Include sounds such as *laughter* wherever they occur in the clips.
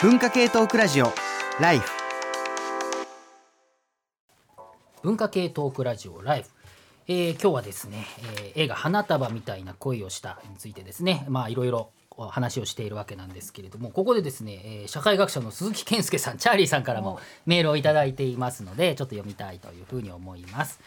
文化系トークラジオ。ライフ文化系トークラジオライフ、えー今日はですね、えー映画「花束みたいな恋をした」についてですね。まあいろいろ話をしているわけなんですけれどもここでですね、えー社会学者の鈴木健介さんチャーリーさんからもメールをいただいていますのでちょっと読みたいというふうに思います。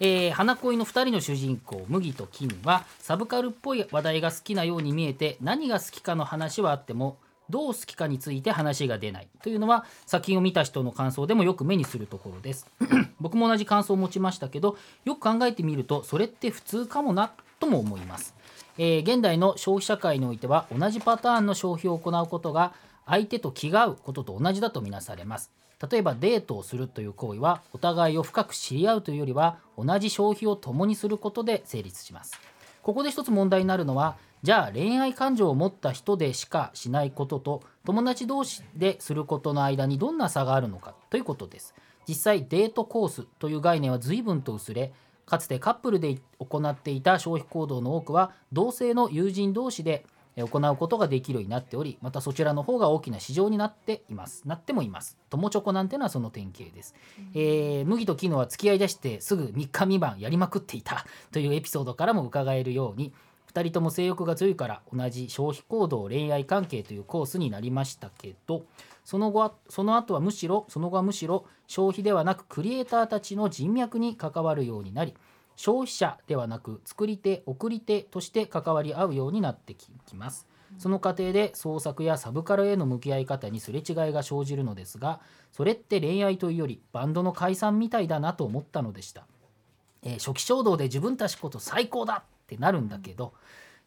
えー花恋の2人の主人公麦と絹はサブカルっぽい話題が好きなように見えて何が好きかの話はあってもどう好きかについて話が出ないというのは作品を見た人の感想でもよく目にするところです。*clears throat* 僕も同じ感想を持ちましたけどよく考えてみるとそれって普通かもなとも思います、えー現代の消費社会においては同じパターンの消費を行うことが相手と気が合うことと同じだとみなされます。例えばデートをするという行為はお互いを深く知り合うというよりは同じ消費を共にすることで成立します。ここで一つ問題になるのはじゃあ恋愛感情を持った人でしかしないことと友達同士ですることの間にどんな差があるのかということです。実際デートコースという概念は随分と薄れかつてカップルで行っていた消費行動の多くは同性の友人同士で行うことができるようになっておりまたそちらの方が大きな市場になっていますなってもいます友チョコなんてのはその典型です、えー麦と絹は付き合いだしてすぐ3日未満やりまくっていたというエピソードからも伺えるように2人とも性欲が強いから同じ消費行動恋愛関係というコースになりましたけどその後はその後はむしろその後はむしろ消費ではなくクリエイターたちの人脈に関わるようになり消費者ではなく作り手送り手として関わり合うようになってきます。その過程で創作やサブカルへの向き合い方にすれ違いが生じるのですがそれって恋愛というよりバンドの解散みたいだなと思ったのでした。えー初期衝動で自分たちこと最高だってなるんだけど、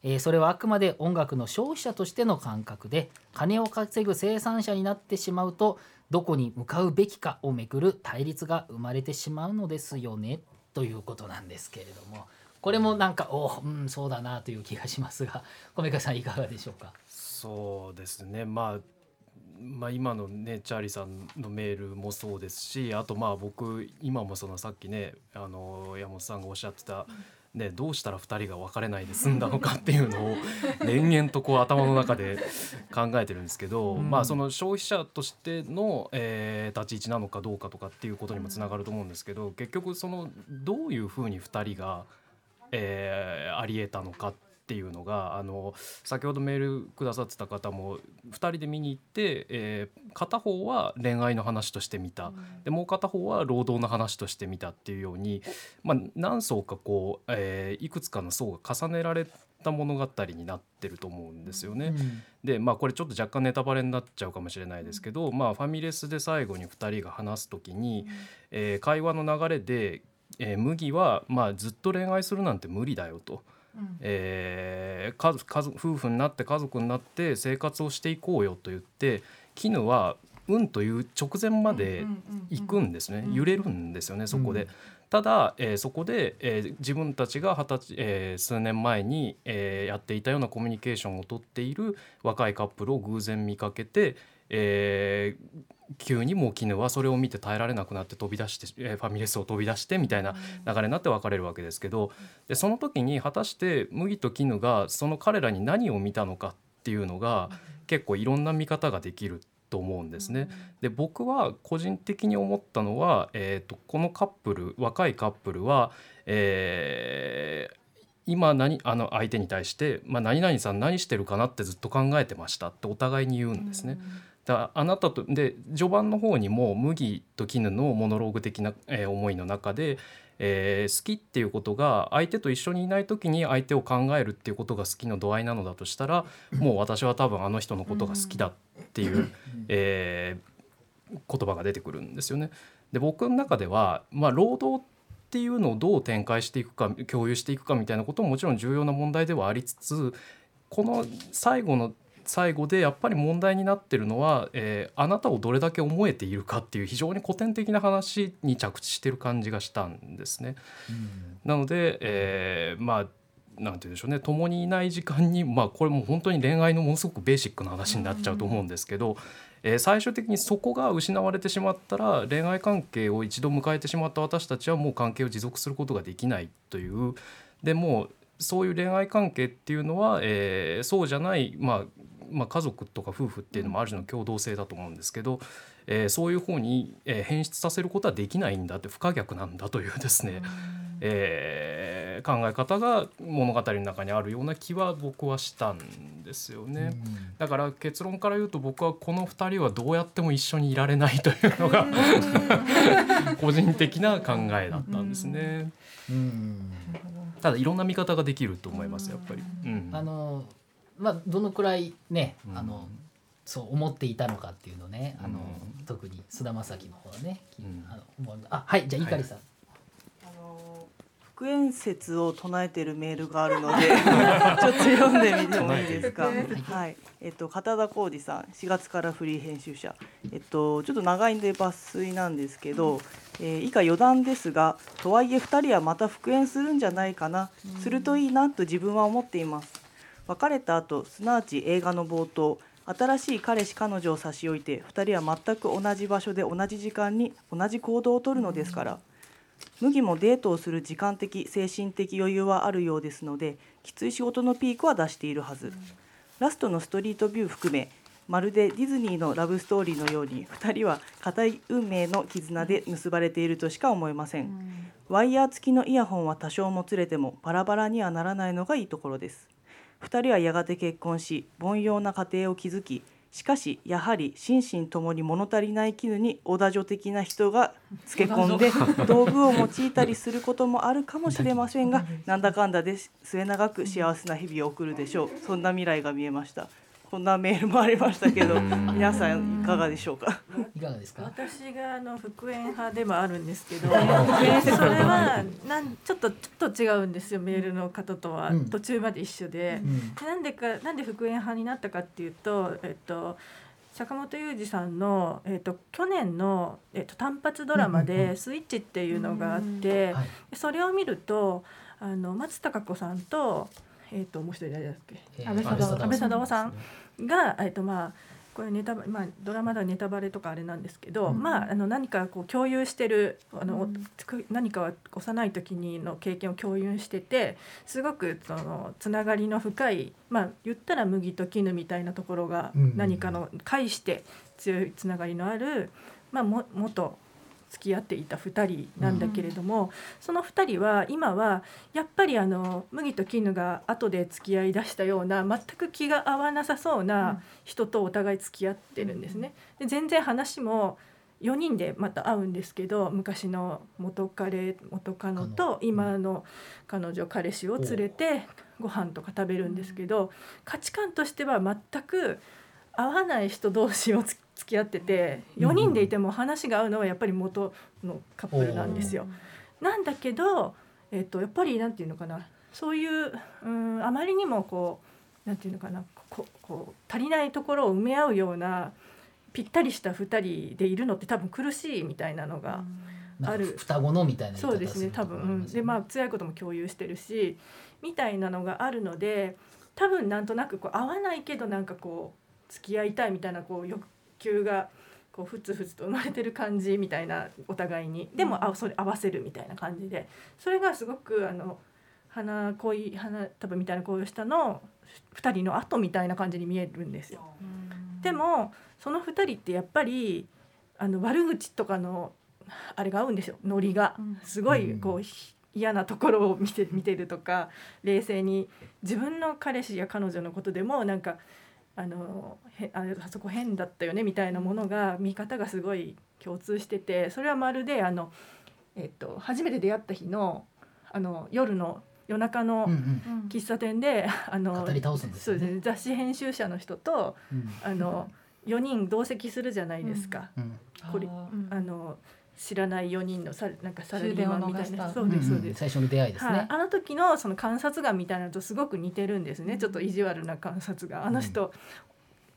えーそれはあくまで音楽の消費者としての感覚で金を稼ぐ生産者になってしまうとどこに向かうべきかをめぐる対立が生まれてしまうのですよねということなんですけれども。これもなんかおうんそうだなという気がしますが米川さんいかがでしょうか？そうですね。まあまあ、今のねチャーリーさんのメールもそうですしあとまあ僕今もそのさっきねあの山本さんがおっしゃってた、ね、どうしたら2人が別れないで済んだのかっていうのを連々とこう頭の中で考えてるんですけど、うん。まあその消費者としての、えー立ち位置なのかどうかとかっていうことにもつながると思うんですけど結局そのどういうふうに2人が、えーありえたのかっていうのがあの先ほどメールくださってた方も2人で見に行って、えー片方は恋愛の話として見た、でもう片方は労働の話として見たっていうように、まあ、何層かこう、えーいくつかの層が重ねられた物語になってると思うんですよね。でまあこれちょっと若干ネタバレになっちゃうかもしれないですけど、まあ、ファミレスで最後に2人が話す時に、えー会話の流れで、えー麦は、まあ、ずっと恋愛するなんて無理だよと。えー家族家族夫婦になって家族になって生活をしていこうよと言って絹は「うん」という直前まで行くんですね、揺れるんですよねそこで。うん。ただ、えーそこで、えー自分たちが二十歳、えー数年前に、えーやっていたようなコミュニケーションをとっている若いカップルを偶然見かけて、えー急にもう絹はそれを見て耐えられなくなって飛び出して、えーファミレスを飛び出してみたいな流れになって別れるわけですけどでその時に果たして麦と絹がその彼らに何を見たのかっていうのが結構いろんな見方ができると思うんですね。で僕は個人的に思ったのは、えー、とこのカップル若いカップルは、えー今何あの相手に対して、まあ、何々さん何してるかなってずっと考えてましたってお互いに言うんですね。だあなたとで序盤の方にも麦と絹のモノローグ的な、えー思いの中で、えー好きっていうことが相手と一緒にいない時に相手を考えるっていうことが好きの度合いなのだとしたらもう私は多分あの人のことが好きだっていう、えー言葉が出てくるんですよね。で僕の中では、まあ、労働っていうのをどう展開していくか共有していくかみたいなことももちろん重要な問題ではありつつこの最後の最後でやっぱり問題になってるのは、えーあなたをどれだけ思えているかっていう非常に古典的な話に着地してる感じがしたんですね。なので、えーまあなんて言うんでしょうね。共にいない時間にまあこれもう本当に恋愛のものすごくベーシックな話になっちゃうと思うんですけど、えー最終的にそこが失われてしまったら恋愛関係を一度迎えてしまった私たちはもう関係を持続することができないという。でもうそういう恋愛関係っていうのは、えーそうじゃない、まあ、まあ、家族とか夫婦っていうのもある種の共同性だと思うんですけど、えーそういう方に、えー変質させることはできないんだって不可逆なんだというですね、えー考え方が物語の中にあるような気は僕はしたんですよね。だから結論から言うと僕はこの2人はどうやっても一緒にいられないというのが *laughs* 個人的な考えだったんですね。うん。ただいろんな見方ができると思いますやっぱり。うん。あのまあどのくらいねうん。あのそう思っていたのかっていうのねあのうん特に菅田将暉の方はねうん。あの思うあはいじゃあ碇さん。あの復縁説を唱えてるメールがあるので *laughs* ちょっと読んでみてもいいですか？はい、えっと片田浩二さん、4月からフリー編集者。えっとちょっと長いんで抜粋なんですけど、えー以下余談ですが、とはいえ2人はまた復縁するんじゃないかな、するといいなと自分は思っています。別れた後、すなわち映画の冒頭。新しい彼氏彼女を差し置いて2人は全く同じ場所で同じ時間に同じ行動をとるのですから、麦もデートをする時間的精神的余裕はあるようですのできつい仕事のピークは出しているはず、ラストのストリートビュー含めまるでディズニーのラブストーリーのように2人は固い運命の絆で結ばれているとしか思えません、ワイヤー付きのイヤホンは多少もつれてもバラバラにはならないのがいいところです2人はやがて結婚し凡庸な家庭を築きしかしやはり心身ともに物足りない絹に小田女的な人が *laughs* つけ込んで道具を用いたりすることもあるかもしれませんが *laughs* なんだかんだで末永く幸せな日々を送るでしょう。そんな未来が見えましたこんなメールもありましたけど皆さんいかがでしょうか？いかがですか？私があの復縁派でもあるんですけどそれはなんちょっとちょっと違うんですよメールの方とは、うん。途中まで一緒で、うん。でなんでかなんで復縁派になったかっていうとえっと坂本雄二さんの、えっと、去年の、えっと、単発ドラマで「スイッチ」っていうのがあって、はい。それを見るとあの松たか子さんと,、えっともう一人誰だっけ？えー安倍貞夫安倍貞夫さんんが、えっとまあ、これネタバまあ、ドラマではネタバレとかあれなんですけど、うん。まあ、あの何かこう共有してるあの、うん。何かは幼い時にの経験を共有しててすごくそのつながりの深い、まあ、言ったら麦と絹みたいなところがうん。何かの介して強いつながりのある、まあ、も元付き合っていた2人なんだけれども、その2人は今はやっぱりあの麦と絹が後で付き合いだしたような全く気が合わなさそうな人とお互い付き合ってるんですね。で全然話も4人でまた会うんですけど昔の元彼元カノと今の彼女彼氏を連れてご飯とか食べるんですけど価値観としては全く合わない人同士をつ付き合ってて4人でいても話が合うのはやっぱり元のカップルなんですよ。なんだけど、えっと、やっぱりなんていうのかな。そういううんあまりにもこうなんていうのかな。ここう足りないところを埋め合うようなぴったりした2人でいるのって多分苦しいみたいなのが、ある。双子のみたいなそうですね多分、うん、でまあ辛いことも共有してるしみたいなのがあるので多分なんとなくこう合わないけどなんかこう付き合いたいみたいなこう欲求がこうふつふつと生まれてる感じみたいなお互いに。でもあそれ合わせるみたいな感じで。それがすごくあの花恋花束みたいな恋をしたの2人の後みたいな感じに見えるんですよ。でもその2人ってやっぱりあの悪口とかのあれが合うんですよ。ノリが。うん。すごいこう、ひ嫌なところを見て見てるとか冷静に。自分の彼氏や彼女のことでもなんかあのへああそこ変だったよねみたいなものが見方がすごい共通しててそれはまるであの、えっと、初めて出会った日のあの夜の夜中のうんうん喫茶店で、うですね雑誌編集者の人とうん。あの4人同席するじゃないですか。うんこれああの知らない4人のさなんかサラリーマンみたいな。そうですそううんです、最初の出会いですはい。ね、あの時のその観察眼みたいなのとすごく似てるんですね、ちょっと意地悪な観察が。あの人、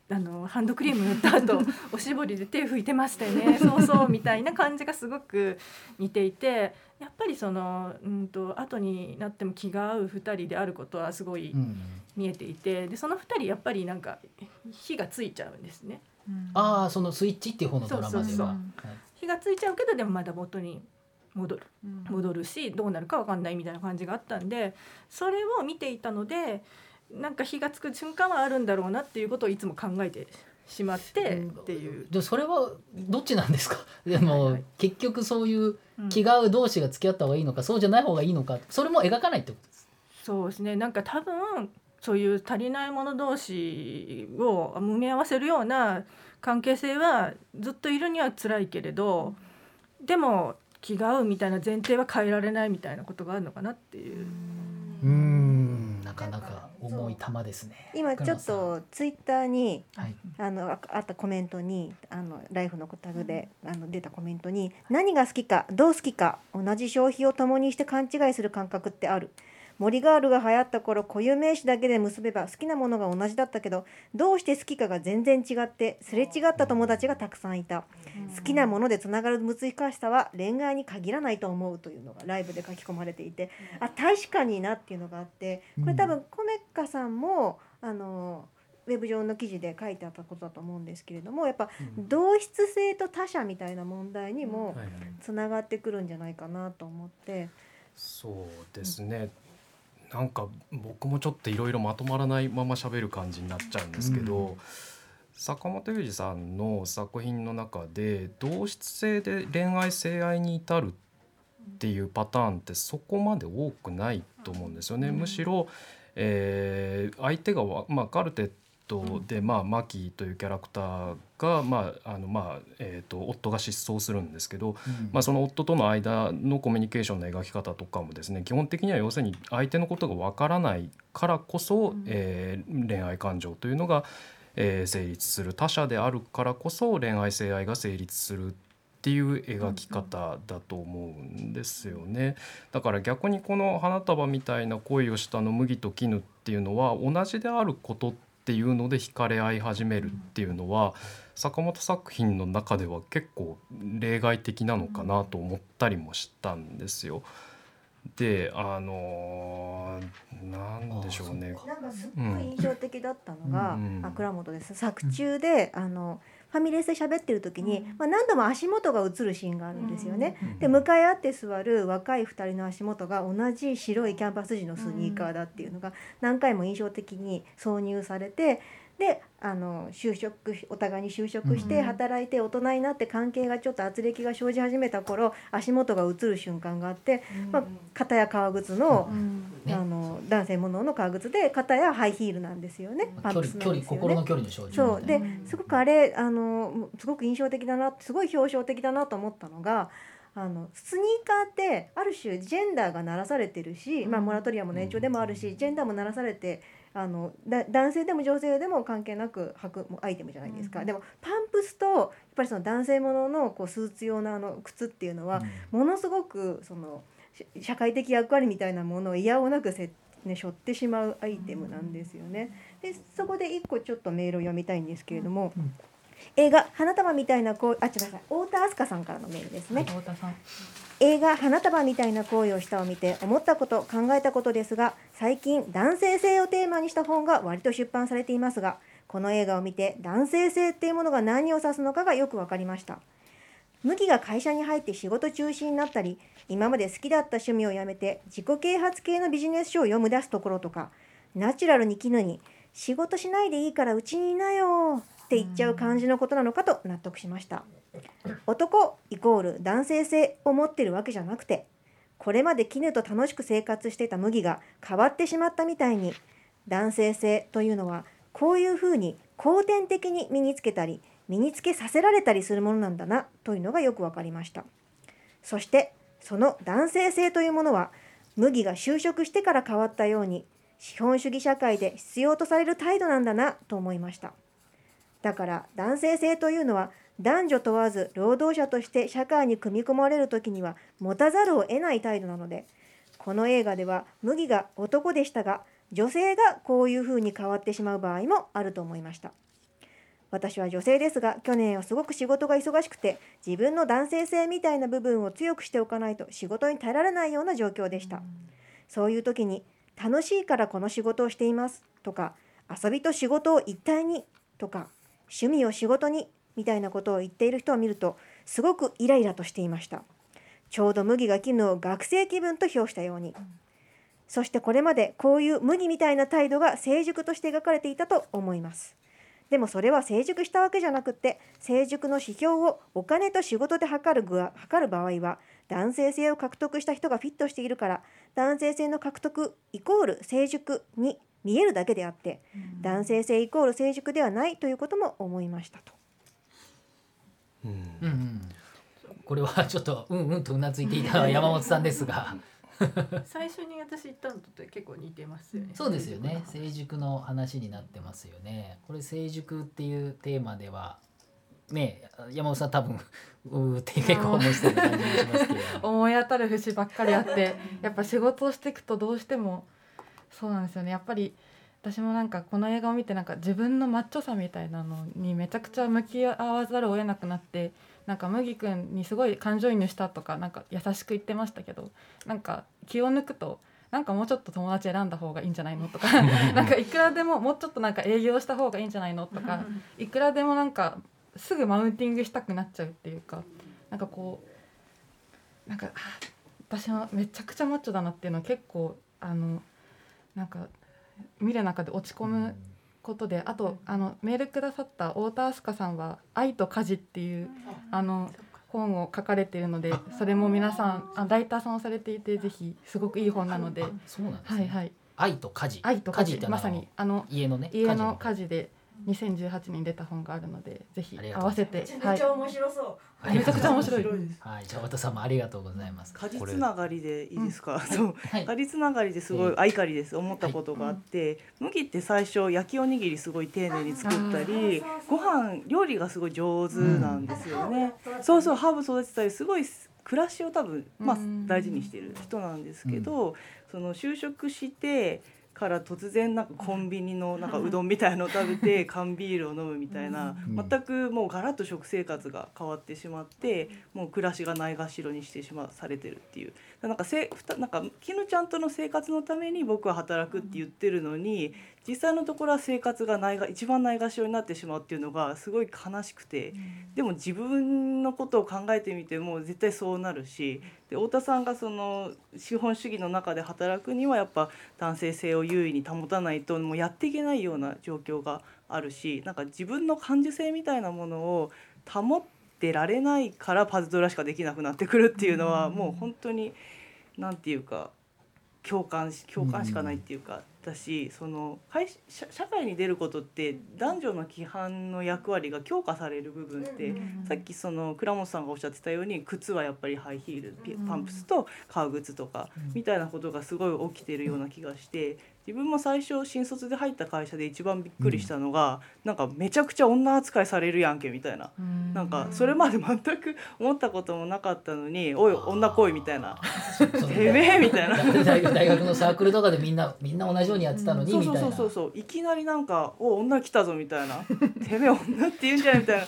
あのハンドクリーム塗った後 *laughs* おしぼりで手拭いてましたよね。そうそうみたいな感じがすごく似ていて。やっぱりそのうんと後になっても気が合う2人であることはすごいうん。見えていて。でその2人やっぱりなんか火がついちゃうんですね。ああそのスイッチっていう方のドラマでは。そうそうそう。はい火がついちゃうけどでもまだ元に戻る。うん。戻るしどうなるかわかんないみたいな感じがあったんでそれを見ていたのでなんか火がつく瞬間はあるんだろうなっていうことをいつも考えてしまってっていう。でそれはどっちなんですか？*laughs* でも、はい。はい結局そういううん。気が合う同士が付き合った方がいいのか、そうじゃない方がいいのかそれも描かないってことです。そうですね。なんか多分そういう足りない者同士を埋め合わせるような関係性はずっといるには辛いけれどでも気が合うみたいな前提は変えられないみたいなことがあるのかなっていう。うーん。なかなか重い玉ですね。今ちょっとツイッターにはい。あのああったコメントにあのライフのタグであの出たコメントに何が好きかどう好きか同じ消費を共にして勘違いする感覚ってある森ガールが流行った頃固有名詞だけで結べば好きなものが同じだったけどどうして好きかが全然違ってすれ違った友達がたくさんいた。好きなものでつながる難しさは恋愛に限らないと思うというのがライブで書き込まれていて。あ確かになっていうのがあってこれ多分コメッカさんもあのウェブ上の記事で書いてあったことだと思うんですけれどもやっぱ同質性と他者みたいな問題にもはいつながってくるんじゃないかなと思って。そうですね、なんか僕もちょっといろいろまとまらないまま喋る感じになっちゃうんですけど、うん。坂本龍二さんの作品の中で同質性で恋愛性愛に至るっていうパターンってそこまで多くないと思うんですよね。むしろ、えー相手がわ、まあ、カルテットで、まあ、マキというキャラクターが、まああのまあえー、と夫が失踪するんですけど、まあ、その夫との間のコミュニケーションの描き方とかもですね基本的には要するに相手のことがわからないからこそ、えー恋愛感情というのが、えー成立する他者であるからこそ恋愛性愛が成立するっていう描き方だと思うんですよね。だから逆にこの花束みたいな恋をしたの麦と絹っていうのは同じであることっていうので惹かれ合い始めるっていうのは坂本作品の中では結構例外的なのかなと思ったりもしたんですよ。であのーなんでしょうね。なんかすっごい印象的だったのが、うんあ倉本です作中で、あのファミレスで喋ってる時に、まあ、何度も足元が映るシーンがあるんですよね。で向かい合って座る若い2人の足元が同じ白いキャンパス地のスニーカーだっていうのが何回も印象的に挿入されてであの就職しお互いに就職して働いて大人になって関係がちょっと圧力が生じ始めた頃足元が映る瞬間があって、まあ、片や革靴の,、ねあの男性ものの革靴で片やハイヒールなんですよね。パン距プスなんですよね。心の距離の症状そう。ですごくあれあのすごく印象的だなすごい表彰的だなと思ったのがあのスニーカーってある種ジェンダーが鳴らされてるし、まあ、モラトリアムの延長でもあるしジェンダーも鳴らされてあのだ男性でも女性でも関係なく履くアイテムじゃないですか、でもパンプスとやっぱりその男性もののこうスーツ用のあの靴っていうのは、ものすごくそのし社会的役割みたいなものをいやおうなくせ、ね、背負ってしまうアイテムなんですよね。でそこで一個ちょっとメールを読みたいんですけれども、映画「花束みたいな恋」あ違う太田明日香さんからのメールですね。太田さん。映画「花束みたいな恋をした」を見て思ったこと考えたことですが最近男性性をテーマにした本が割と出版されていますがこの映画を見て男性性っていうものが何を指すのかがよく分かりました。麦が会社に入って仕事中心になったり今まで好きだった趣味をやめて自己啓発系のビジネス書を読み出すところとかナチュラルに絹に仕事しないでいいからうちにいなよって言っちゃう感じのことなのかと納得しました。男イコール男性性を持ってるわけじゃなくてこれまで絹と楽しく生活していた麦が変わってしまったみたいに男性性というのはこういうふうに後天的に身につけたり身につけさせられたりするものなんだなというのがよく分かりました。そしてその男性性というものは麦が就職してから変わったように資本主義社会で必要とされる態度なんだなと思いました。だから男性性というのは男女問わず労働者として社会に組み込まれる時には持たざるを得ない態度なのでこの映画では麦が男でしたが女性がこういうふうに変わってしまう場合もあると思いました。私は女性ですが去年はすごく仕事が忙しくて自分の男性性みたいな部分を強くしておかないと仕事に耐えられないような状況でした。そういう時に楽しいからこの仕事をしていますとか遊びと仕事を一体にとか趣味を仕事にみたいなことを言っている人を見るとすごくイライラとしていましたちょうど麦が絹を学生気分と評したようにそしてこれまでこういう麦みたいな態度が成熟として描かれていたと思いますでもそれは成熟したわけじゃなくって成熟の指標をお金と仕事で測る具は測る場合は男性性を獲得した人がフィットしているから男性性の獲得イコール成熟に見えるだけであって、男性性イコール成熟ではないということも思いましたと。うん。うん、これはちょっとうんうんとうなずいていた山本さんですが。最初に私言ったのと結構似てますよね。そうですよね。成熟の話になってますよね。これ成熟っていうテーマではね山本さん多分うーって結構思いしてる感じがしますけれど。も *laughs* 思い当たる節ばっかりあってやっぱ仕事をしていくとどうしてもそうなんですよね。やっぱり私もなんかこの映画を見てなんか自分のマッチョさみたいなのにめちゃくちゃ向き合わざるを得なくなってなんか麦君にすごい感情移入したとかなんか優しく言ってましたけどなんか気を抜くとなんかもうちょっと友達選んだ方がいいんじゃないのとか *laughs* なんかいくらでももうちょっとなんか営業した方がいいんじゃないのとか *laughs* いくらでもなんかすぐマウンティングしたくなっちゃうっていうかなんかこうなんかあ私はめちゃくちゃマッチョだなっていうのは結構あのなんか見る中で落ち込むことで、あとあのメールくださった太田明日香さんは「愛と家事」っていうあの本を書かれているのでそれも皆さんあライターさんをされていてぜひすごくいい本なので。あそうなんですね、はいはい。愛と家事。愛と家事。ってまさにあの家のね家の家家事で2018年に出た本があるのでぜひ合わせてめはいちゃ面白そう。事めちゃくちゃ面白い。はい。じゃあ和田さんもありがとうございます果実つながりでいいですか、そう。はい。果実つながりですごい、ええ。あいかりです。思ったことがあって、麦って最初焼きおにぎりすごい丁寧に作ったりご飯料理がすごい上手なんですよね、そうそうハーブ育てたりすごい暮らしを多分、まあうん、大事にしてる人なんですけど、その就職してから突然なんかコンビニのなんかうどんみたいのを食べて *laughs* 缶ビールを飲むみたいなうん。全くもうガラッと食生活が変わってしまってもう暮らしがないがしろにしてしまされてるっていう。なんかせふたなんか絹ちゃんとの生活のために僕は働くって言ってるのに実際のところは生活がないが一番ないがしろになってしまうっていうのがすごい悲しくてでも自分のことを考えてみても絶対そうなるしで太田さんがその資本主義の中で働くにはやっぱ男性性を優位に保たないともうやっていけないような状況があるしなんか自分の感受性みたいなものを保ってられないからパズドラしかできなくなってくるっていうのはもう本当になんていうか共感し共感しかないっていうか、だしその会社社会に出ることって男女の規範の役割が強化される部分って、さっきその倉本さんがおっしゃってたように靴はやっぱりハイヒールピパンプスと革靴とかみたいなことがすごい起きてるような気がして自分も最初新卒で入った会社で一番びっくりしたのが、なんかめちゃくちゃ女扱いされるやんけみたいな。なんかそれまで全く思ったこともなかったのに「おい女来い」みたいな。そう「てめえ」みたいな。大学のサークルとかでみんなみんな同じようにやってたのにそうそうみたいな。そうそうそういきなりなんか「お女来たぞ」みたいな「てめえ女って言うんじゃない」みたいな。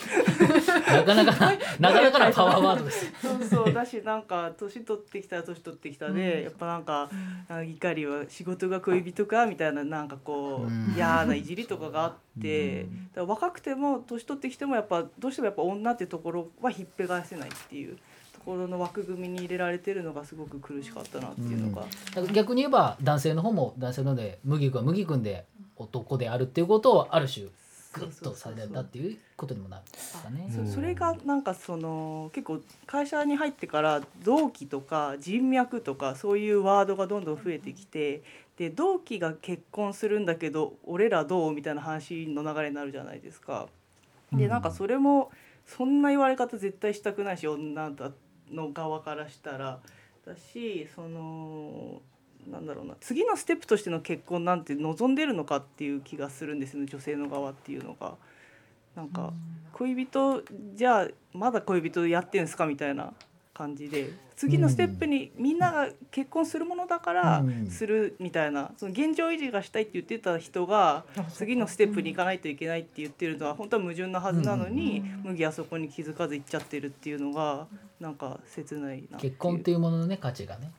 なかなか *laughs* なかなかなパワーワードです。そうそう。だしなんか年取ってきたら年取ってきたで、やっぱなんかあ怒りは仕事が恋人かみたいななんかこう、うん嫌ないじりとかがあって、だから若くても年取ってきてもやっぱどうしてもやっぱ女ってところはひっぺがせないっていうところの枠組みに入れられてるのがすごく苦しかったなっていうのが。だから逆に言えば男性の方も男性ので麦君は麦君で男であるっていうことをある種グッとされたっていうことにもなるんですかね。そそれがなんかその結構会社に入ってから同期とか人脈とかそういうワードがどんどん増えてきてで同期が結婚するんだけど俺らどうみたいな話の流れになるじゃないですか。でなんかそれもそんな言われ方絶対したくないし女だの側からしたらだしそのなんだろうな次のステップとしての結婚なんて望んでるのかっていう気がするんですよね女性の側っていうのが。なんか恋人じゃあまだ恋人やってんすかみたいな感じで次のステップにみんなが結婚するものだからうん。するみたいなその現状維持がしたいって言ってた人が次のステップに行かないといけないって言ってるのは本当は矛盾なはずなのに麦はそこに気づかず行っちゃってるっていうのがなんか切ないな結婚っていうもののね価値がね。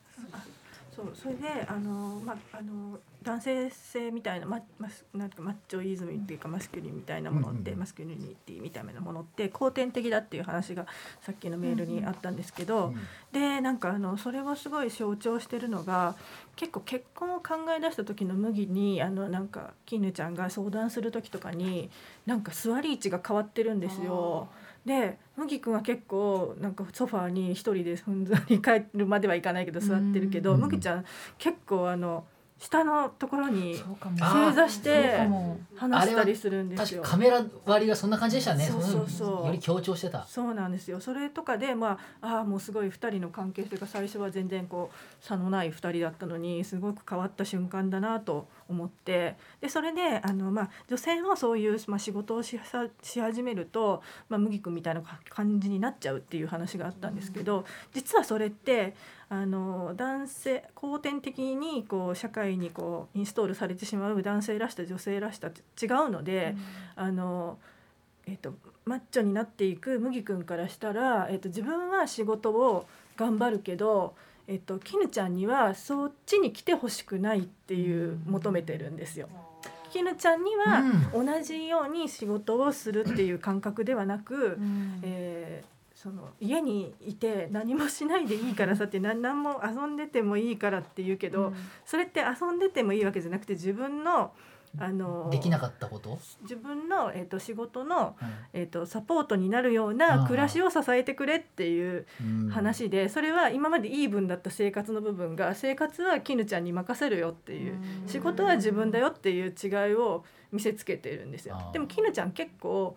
そうそれであの、まあ、あの男性性みたいなママスなんかマッチョイズムっていうかマスキュリンみたいなものって、うんうんマスキュリニティみたいなものって後天的だっていう話がさっきのメールにあったんですけど、でなんかあのそれをすごい象徴してるのが結構結婚を考え出した時の麦にあのなんか絹ちゃんが相談する時とかになんか座り位置が変わってるんですよ。で麦君は結構なんかソファーに一人でふんぞり帰るまではいかないけど座ってるけどうん。麦ちゃん結構あの下のところに正座して話したりするんですよ。確か。カメラ割りがそんな感じでしたね。そうそうそう。より強調してた。そうなんですよ。それとかでまあああもうすごい2人の関係性が最初は全然こう差のない2人だったのにすごく変わった瞬間だなと思ってでそれであの、まあ、女性もそういう、まあ、仕事をしさし始めると、まあ、麦君みたいな感じになっちゃうっていう話があったんですけど実はそれってあの男性後天的にこう社会にこうインストールされてしまう男性らしさ女性らしさ違うので。あのえっとマッチョになっていく麦君からしたら、えっと自分は仕事を頑張るけど、えっと絹ちゃんにはそっちに来てほしくないっていう求めてるんですよ。絹ちゃんには同じように仕事をするっていう感覚ではなく、えーその家にいて何もしないでいいからさって何何も遊んでてもいいからって言うけど、それって遊んでてもいいわけじゃなくて自分のあのできなかったこと？自分の、えー、と仕事の、うん。えー、とサポートになるようあなあ暮らしを支えてくれっていううん。話でそれは今までイーブンだった生活の部分が生活は絹ちゃんに任せるよっていう仕事は自分だよっていう違いを見せつけてるんですよ。でも絹ちゃん結構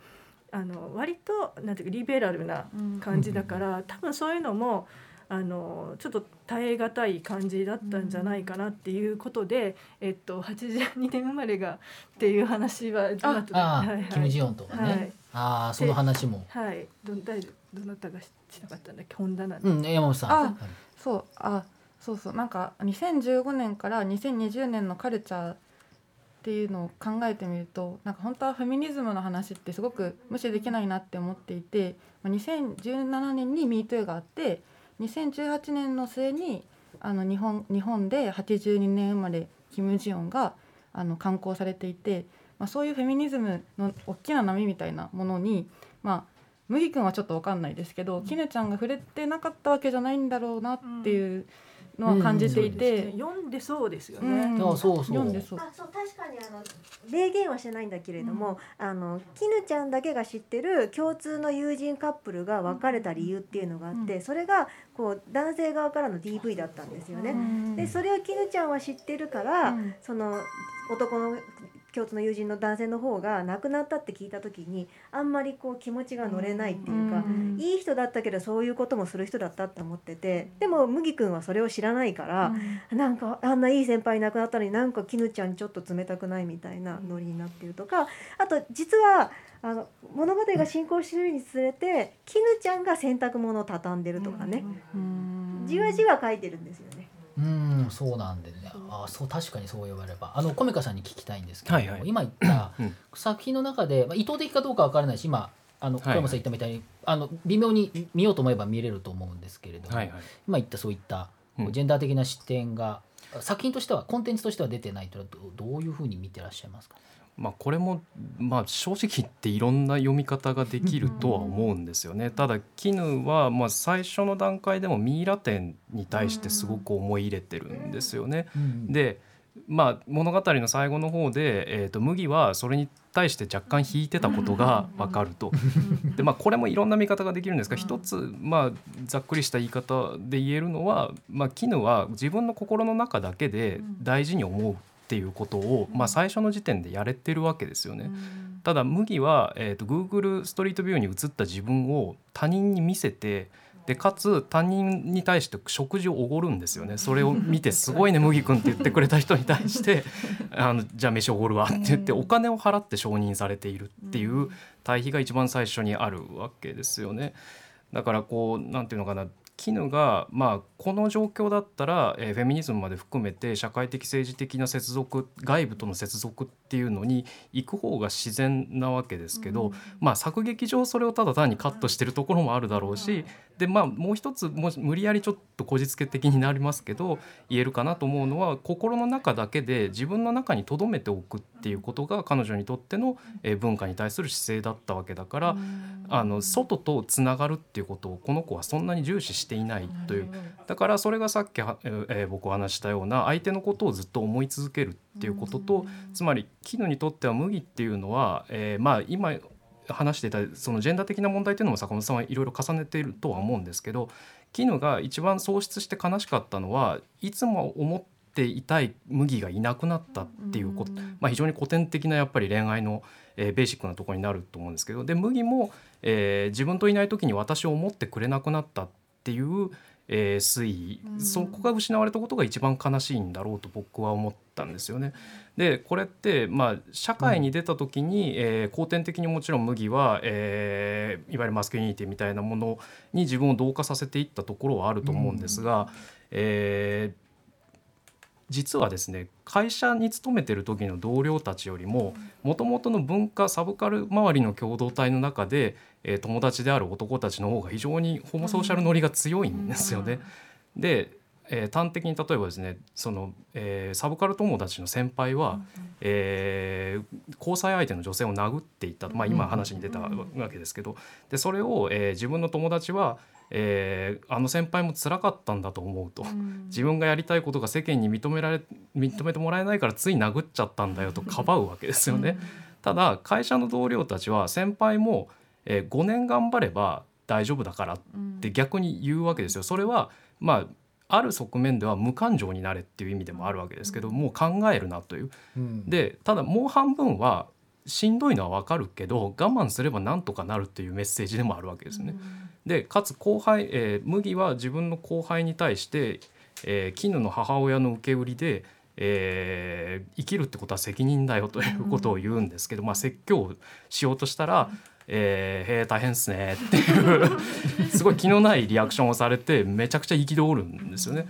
あの割となんていうかリベラルな感じだから多分そういうのもあのちょっと耐え難い感じだったんじゃないかなっていうことで、えっと、82年生まれがっていう話はああ、はいはい。キム・ジヨンとかね、はい。ああその話も。はい。ど誰どなたがししなかったんだっけ？本田なんうん山本さん。あそう。あそうそう。なんか2015年から2020年のカルチャーっていうのを考えてみるとなんか本当はフェミニズムの話ってすごく無視できないなって思っていてまあ2017年に MeToo があって2018年の末にあの日本日本で82年生まれキム・ジヨンがあの刊行されていて、まあ、そういうフェミニズムの大きな波みたいなものにまあ麦君はちょっと分かんないですけど、絹ちゃんが触れてなかったわけじゃないんだろうなっていうのは感じていて、読んでそうですようね。ん。あそうそう。読んでそう。あそう確かにあの明言はしてないんだけれども、あの絹ちゃんだけが知ってる共通の友人カップルが別れた理由っていうのがあって、うそれがこう男性側からの DV だったんですよね。うん。でそれを絹ちゃんは知ってるから、うん。その男の共通の友人の男性の方が亡くなったって聞いた時にあんまりこう気持ちが乗れないっていうか、うんいい人だったけどそういうこともする人だったって思っててでも麦君はそれを知らないから、なんかあんないい先輩いなくなったのになんか絹ちゃんちょっと冷たくないみたいなノリになってるとかあと実はあの物語が進行してるにつれて絹ちゃんが洗濯物を畳んでるとかね、うん。じわじわ書いてるんですよね。うんそうなんでね。あそう確かにそう言われれば。あのコメカさんに聞きたいんですけど、はいはい。今言ったうん。作品の中で、まあ、意図的かどうかわからないし今あのはい小山さん言ったみたいに、あの微妙に見ようと思えば見れると思うんですけれども、はいはい。今言ったそういったジェンダー的な視点が、作品としてはコンテンツとしては出てないというのはどどういうふうに見てらっしゃいますか、まあ、これも、まあ、正直言っていろんな読み方ができるとは思うんですよね。ただ絹はまあ最初の段階でもミイラ店に対してすごく思い入れてるんですよね。で、まあ、物語の最後の方で、えー、と麦はそれに対して若干引いてたことが分かると。でまあこれもいろんな見方ができるんですが一つまあざっくりした言い方で言えるのは、まあ、絹は自分の心の中だけで大事に思うっていうことを、まあ、最初の時点でやれてるわけですよね。ただ麦は、えー、と Google ストリートビューに映った自分を他人に見せてでかつ他人に対して食事をおごるんですよね。それを見て「*laughs* すごいね麦君」って言ってくれた人に対して「*laughs* あのじゃあ飯おごるわ」って言ってお金を払って承認されているっていう対比が一番最初にあるわけですよね。だからこうなんていうのかな絹が、まあ、この状況だったら、えーフェミニズムまで含めて社会的政治的な接続外部との接続っていうのに行く方が自然なわけですけど、まあ、作劇上それをただ単にカットしてるところもあるだろうしで、まあ、もう一つもし無理やりちょっとこじつけ的になりますけど言えるかなと思うのは心の中だけで自分の中に留めておくっていうことが彼女にとっての、えー文化に対する姿勢だったわけだから、あの外とつながるっていうことをこの子はそんなに重視していないという。だからそれがさっきは、えーえー僕お話ししたような相手のことをずっと思い続けるっていうこととつまり絹にとっては麦っていうのは、えーまあ今話していたそのジェンダー的な問題っていうのも坂本さんはいろいろ重ねているとは思うんですけど絹が一番喪失して悲しかったのはいつも思っていたい麦がいなくなったっていうこと、まあ、非常に古典的なやっぱり恋愛の、えーベーシックなところになると思うんですけど。で麦も、えー自分といない時に私を思ってくれなくなったっていう、えー推移、そこが失われたことが一番悲しいんだろうと僕は思ったんですよね。でこれって、まあ、社会に出た時に、えー後天的にもちろん麦は、えーいわゆるマスキュリニティみたいなものに自分を同化させていったところはあると思うんですが、えー実はですね会社に勤めてる時の同僚たちよりももともとの文化サブカル周りの共同体の中で、えー友達である男たちの方が非常にホモソーシャルノリが強いんですよね。で、えー端的に例えばですねその、えーサブカル友達の先輩は、えー交際相手の女性を殴っていった、まあ、今話に出たわけですけどでそれを、えー自分の友達は、えーあの先輩も辛かったんだと思うと。自分がやりたいことが世間に認められ認めてもらえないからつい殴っちゃったんだよとかばうわけですよね。ただ会社の同僚たちは先輩も、えー5年頑張れば大丈夫だからって逆に言うわけですよ。それはまあある側面では無感情になれっていう意味でもあるわけですけどもう考えるなという。うんでただもう半分はしんどいのはわかるけど我慢すればなんとかなるっていうメッセージでもあるわけですね。でかつ後輩、えー麦は自分の後輩に対して、えー絹の母親の受け売りで、えー生きるってことは責任だよということを言うんですけど、まあ、説教をしようとしたら「えーへえ大変っすね」っていう *laughs* すごい気のないリアクションをされてめちゃくちゃ憤るんですよね。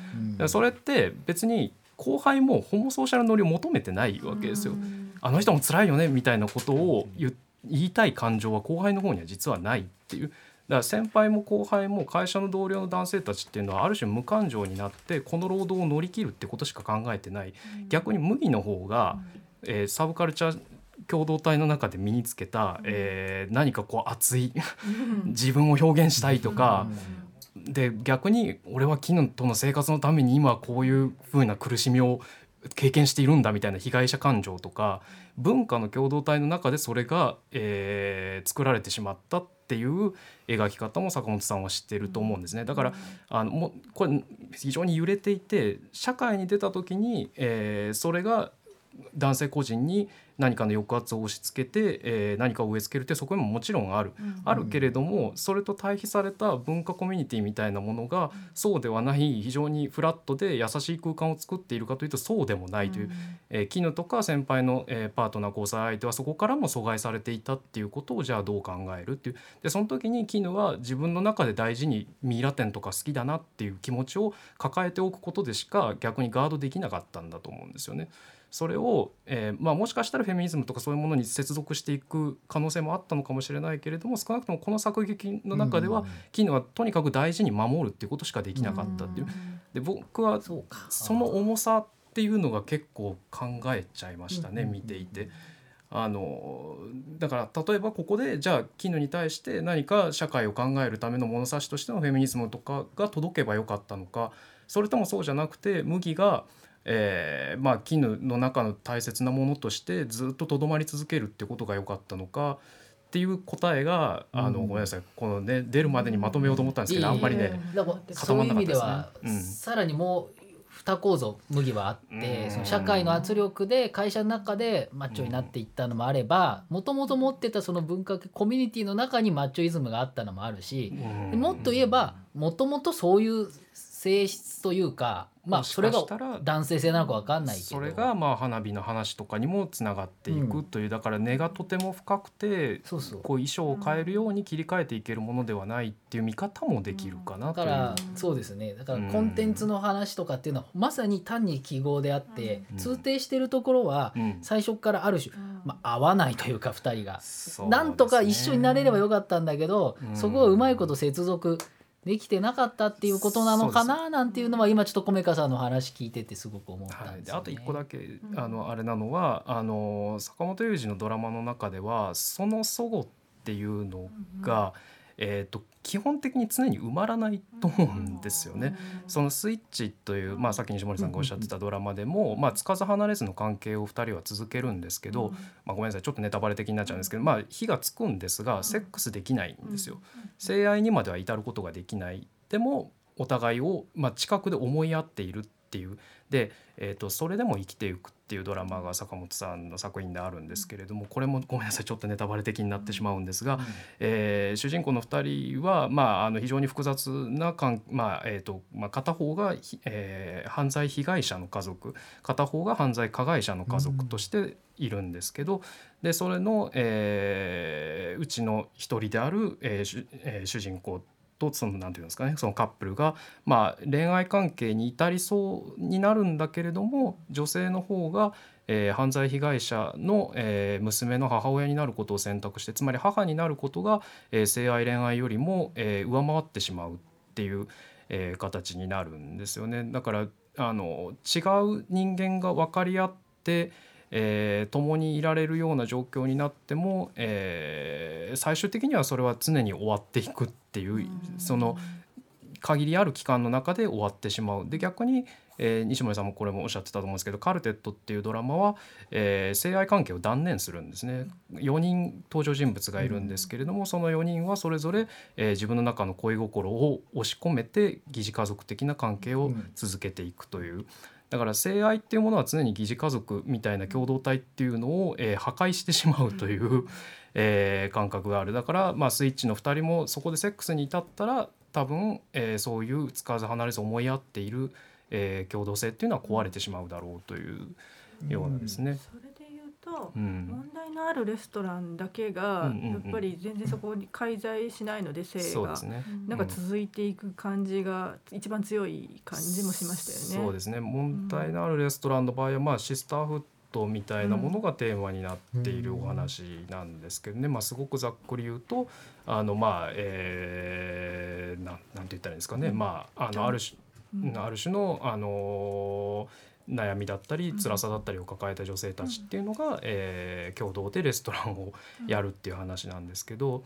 それって別に後輩もホモソーシャルノリを求めてないわけですよ。あの人も辛いよねみたいなことを言言いたい感情は後輩の方には実はないっていう。だから先輩も後輩も会社の同僚の男性たちっていうのはある種無感情になってこの労働を乗り切るってことしか考えてない。逆に麦の方が、えーサブカルチャー共同体の中で身につけた、えー何かこう熱い自分を表現したいとか、で逆に俺は絹との生活のために今こういう風な苦しみを経験しているんだみたいな被害者感情とか文化の共同体の中でそれが、えー作られてしまったっていう描き方も坂本さんは知ってると思うんですね。だからあのもうこれ非常に揺れていて社会に出た時に、えーそれが男性個人に何かの抑圧を押し付けて、えー何かを植え付けるって側面ももちろんある、あるけれどもそれと対比された文化コミュニティみたいなものがそうではない非常にフラットで優しい空間を作っているかというとそうでもないという、えー絹とか先輩の、えーパートナー交際相手はそこからも阻害されていたっていうことをじゃあどう考えるっていう。でその時に絹は自分の中で大事にミイラ店とか好きだなっていう気持ちを抱えておくことでしか逆にガードできなかったんだと思うんですよね。それを、えーまあ、もしかしたらフェミニズムとかそういうものに接続していく可能性もあったのかもしれないけれども少なくともこの作劇の中では絹はとにかく大事に守るっていうことしかできなかったっていう。で僕はその重さっていうのが結構考えちゃいましたね見ていて。あのだから例えばここでじゃあ絹に対して何か社会を考えるための物差しとしてのフェミニズムとかが届けばよかったのかそれともそうじゃなくて麦が、えーまあ、絹の中の大切なものとしてずっととどまり続けるってことが良かったのかっていう答えがあの、ごめんなさいこのね出るまでにまとめようと思ったんですけど、いえいえあんまりねういう意まんなかったですね。味では、うん。さらにもう二構造麦はあって、うん。その社会の圧力で会社の中でマッチョになっていったのもあればもともと持ってたその文化コミュニティの中にマッチョイズムがあったのもあるし、でもっと言えばもともとそういう性質というかまあそれがかしたら男性性なのかわかんないけど。それがまあ花火の話とかにもつながっていくという、だから根がとても深くてそうそう。こう衣装を変えるように切り替えていけるものではないっていう見方もできるかなという。だからそうですね。だからうん。コンテンツの話とかっていうのはまさに単に記号であってうん。通底してるところはうん。最初からある種、まあ、合わないというか2人が、ね。なんとか一緒になれればよかったんだけど、うん。そこをうまいこと接続できてなかったっていうことなのかななんていうのは今ちょっと米川さんの話聞いててすごく思ったはい、んですよ、ね。であと一個だけあのあれなのはあの坂本龍二のドラマの中ではその祖母っていうのが、えー、と基本的に常に埋まらないと思うんですよね。そのスイッチという、まあ、さっき西森さんがおっしゃってたドラマでも、まあ、つかず離れずの関係を2人は続けるんですけど、まあ、ごめんなさいちょっとネタバレ的になっちゃうんですけど、まあ、火がつくんですがセックスできないんですよ。性愛にまでは至ることができない。でもお互いを、まあ、近くで思い合っているっていう。で、えー、とそれでも生きていくっていうドラマが坂本さんの作品であるんですけれどもこれもごめんなさいちょっとネタバレ的になってしまうんですが、えー主人公の2人は、まあ、あの非常に複雑な関、まあえーとまあ、片方が、ひえー犯罪被害者の家族片方が犯罪加害者の家族としているんですけど、でそれの、えーうちの一人である、えー主人公とそのなんていうんですかねそのカップルが、まあ、恋愛関係に至りそうになるんだけれども女性の方が、えー犯罪被害者の、えー娘の母親になることを選択してつまり母になることが、えー性愛恋愛よりも、え上回ってしまうっていう、え形になるんですよね。だからあの違う人間が分かり合ってえー共にいられるような状況になっても、えー最終的にはそれは常に終わっていくっていうその限りある期間の中で終わってしまう。で逆に、えー西森さんもこれもおっしゃってたと思うんですけど「カルテット」っていうドラマは、えー性愛関係を断念するんですね。4人登場人物がいるんですけれども、その4人はそれぞれ、えー自分の中の恋心を押し込めて疑似家族的な関係を続けていくという。だから性愛っていうものは常に疑似家族みたいな共同体っていうのを、えー破壊してしまうという、えー感覚がある。だから、まあ、スイッチの2人もそこでセックスに至ったら多分、えーそういう使わず離れず思い合っている、えー共同性っていうのは壊れてしまうだろうというようなですね。それで言うと、うん。問題のあるレストランだけが、うんうんうん。やっぱり全然そこに介在しないので性が。ねなんか続いていく感じが一番強い感じもしましたよね。そうですね。問題のあるレストランの場合は、まあ、シスターフッドみたいなものがテーマになっているお話なんですけどね、まあ、すごくざっくり言うとあのまあえー、なんなんて言ったらいいんですかね、まああのある種、ある種のあの悩みだったり辛さだったりを抱えた女性たちっていうのが、えー共同でレストランをやるっていう話なんですけど。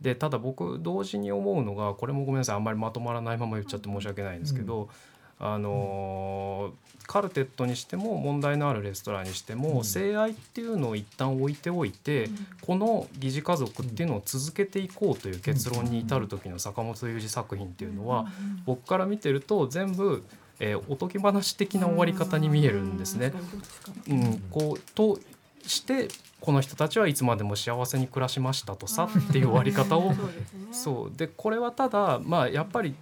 でただ僕同時に思うのがこれもごめんなさい。あんまりまとまらないまま言っちゃって申し訳ないんですけど、あのーカルテットにしても問題のあるレストランにしても、性愛っていうのを一旦置いておいて、この疑似家族っていうのを続けていこうという結論に至る時の坂本龍二作品っていうのは、僕から見てると全部、えーおとぎ話的な終わり方に見えるんですね。うん、こうとしてこの人たちはいつまでも幸せに暮らしましたとさっていう終わり方を。そう。でこれはただまあやっぱり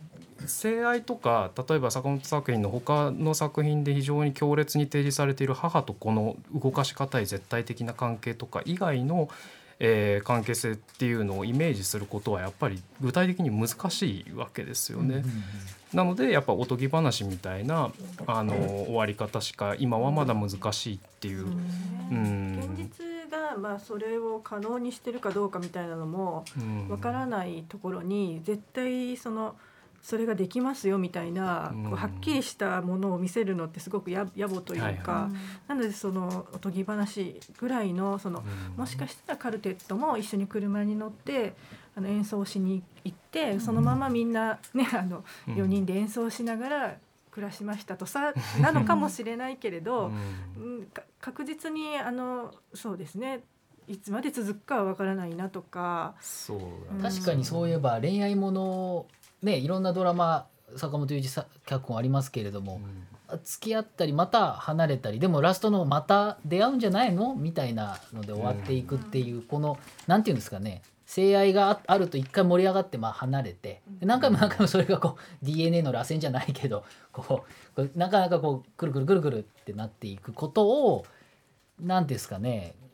性愛とか例えば坂本作品の他の作品で非常に強烈に提示されている母と子の動かし方い絶対的な関係とか以外の、えー関係性っていうのをイメージすることはやっぱり具体的に難しいわけですよね。なのでやっぱおとぎ話みたいなあの終わり方しか今はまだ難しいっていう。うん現実がまあそれを可能にしてるかどうかみたいなのもうんわからないところに絶対そのそれができますよみたいなうん。こうはっきりしたものを見せるのってすごくや野暮というはいかなのでそのおとぎ話ぐらいのそのうん。もしかしたらカルテットも一緒に車に乗ってあの演奏しに行ってそのままみんなねあのうん。4人で演奏しながら暮らしましたとさなのかもしれないけれど、*laughs* うん。確実にあのそうですねいつまで続くかはわからないなとか。そううん確かにそういえば恋愛ものねいろんなドラマ坂本龍一さ脚本ありますけれども、付き合ったりまた離れたりでもラストのまた出会うんじゃないの？みたいなので終わっていくっていう、このなんていうんですかね性愛がああると一回盛り上がってまあ離れてで何回も何回もそれがこう DNA の螺旋じゃないけどこうなかなかこうくるくるくるくるってなっていくことを何ですかねい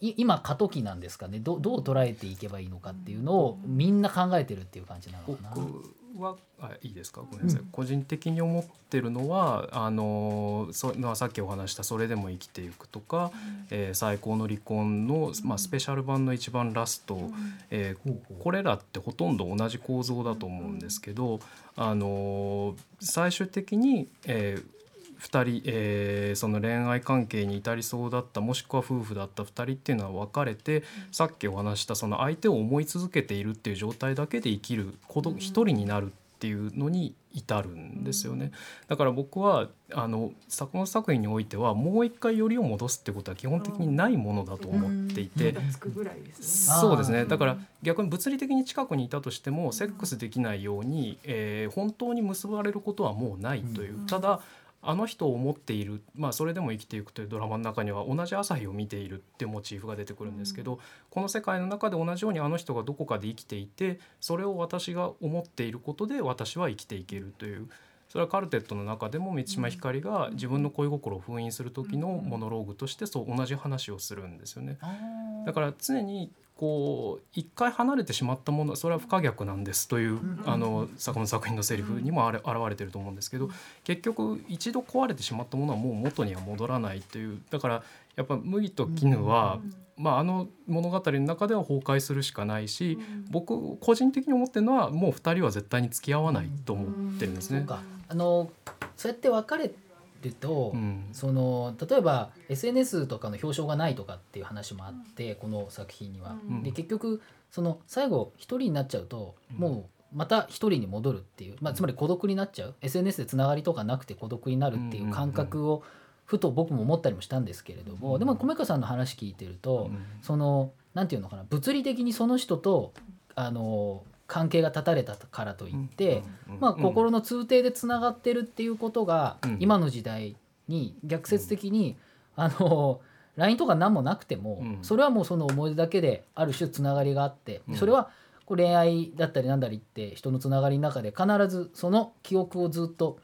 今過渡期なんですかね。どどう捉えていけばいいのかっていうのをみんな考えてるっていう感じなのかな。僕はあいいですか？ごめんなさい、個人的に思ってるのはあのそまあさっきお話した「それでも生きていく」とか「えー最高の離婚の」まあ、スペシャル版の一番ラスト、えーこれらってほとんど同じ構造だと思うんですけどあの最終的に、え2人、えーその恋愛関係に至りそうだったもしくは夫婦だった2人っていうのは別れて、さっきお話したその相手を思い続けているっていう状態だけで生きる孤独一人になるっていうのに至るんですよね。だから僕はあのこの作品においてはもう一回よりを戻すってことは基本的にないものだと思っていて。つくぐらいですね。そうですね。だから逆に物理的に近くにいたとしてもセックスできないように、えー本当に結ばれることはもうないという、ただあの人を思っている、まあ、それでも生きていくというドラマの中には同じ朝日を見ているっていうモチーフが出てくるんですけど、この世界の中で同じようにあの人がどこかで生きていてそれを私が思っていることで私は生きていけるという。それはカルテットの中でも満島ひかりが自分の恋心を封印する時のモノローグとしてそう同じ話をするんですよね。だから常にこう一回離れてしまったものそれは不可逆なんですというあのこの作品のセリフにもあれ現れてると思うんですけど結局一度壊れてしまったものはもう元には戻らないというだからやっぱ麦と絹は、まあ、あの物語の中では崩壊するしかないし僕個人的に思ってるのはもう2人は絶対に付き合わないと思ってるんですね。そうか。あのそうやって別れると、うん。その例えば SNS とかの表彰がないとかっていう話もあって、この作品には。うん。で結局その最後一人になっちゃうと、もうまた一人に戻るっていう、まあ、つまり孤独になっちゃう。SNS でつながりとかなくて孤独になるっていう感覚をふと僕も思ったりもしたんですけれども、でも米川さんの話聞いてると、うんそのなんていうのかな物理的にその人とあの関係が断たれたからといって、まあ、心の通底でつながってるっていうことが、うん今の時代に逆説的に、あの LINE とか何もなくても、うん。それはもうその思い出だけである種つながりがあって、うん。それはこう恋愛だったりなんだりって人のつながりの中で必ずその記憶をずっと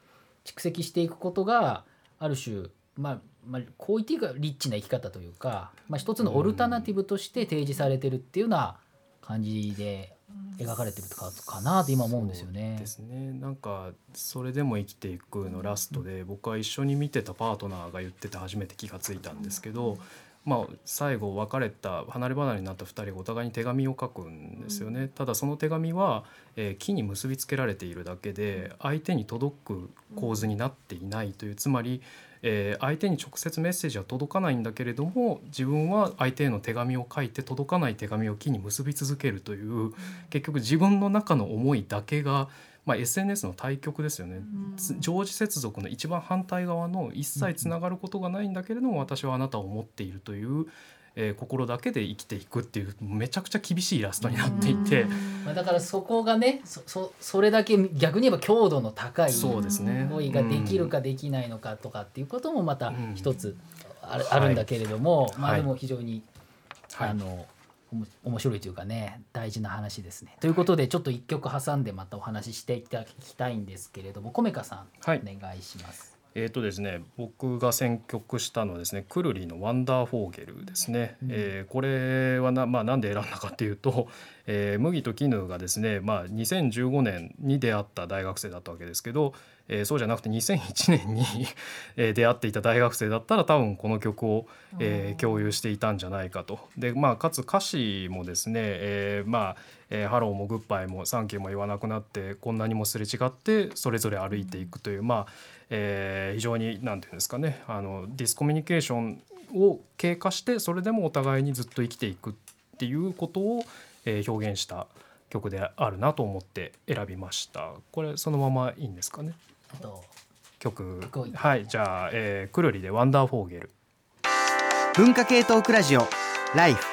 蓄積していくことがある種まあまあ、こう言っていいかリッチな生き方というか、まあ、一つのオルタナティブとして提示されてるっていうような感じで描かれてるかかなって今思うんですよね。ですね。なんか「それでも生きていく」のラストで僕は一緒に見てたパートナーが言ってて初めて気がついたんですけど、まあ、最後別れた離れ離れになった2人がお互いに手紙を書くんですよね。ただその手紙は、えー木に結びつけられているだけで相手に届く構図になっていないというつまり、えー相手に直接メッセージは届かないんだけれども自分は相手への手紙を書いて届かない手紙を木に結び続けるという結局自分の中の思いだけが、まあ、SNS の対極ですよね、つ常時接続の一番反対側の一切つながることがないんだけれども私はあなたを思っているという、えー心だけで生きていくっていうめちゃくちゃ厳しいイラストになっていて。まあ、だからそこがねそそそれだけ逆に言えば強度の高いそうですね。恋ができるかできないのかとかっていうこともまたうん。一つある,、はいあるんだけれども、まあはい。でも非常に、はい。あの面白いというかね大事な話ですね。ということでちょっと一曲挟んでまたお話ししていただきたいんですけれども米香さん、はい。お願いします。えーとですね、僕が選曲したのはですねくるりの「ワンダーフォーゲル」ですね、えーこれはな,、まあ、なんで選んだかっていうと、*laughs* えー麦と絹がですね、まあ、2015年に出会った大学生だったわけですけど、えーそうじゃなくて2001年に *laughs* えー出会っていた大学生だったら多分この曲を、えー共有していたんじゃないかと。でまあ、かつ歌詞もですね、えーまあえーハローもグッバイもサンキューも言わなくなってこんなにもすれ違ってそれぞれ歩いていくという、まあえー非常に何て言うんですかねあのディスコミュニケーションを経過してそれでもお互いにずっと生きていくっていうことを、えー表現した曲であるなと思って選びました。これそのままいいんですかね？曲。はいじゃあ、えー、くるりで「ワンダーフォーゲル」文化系トークラジオライフ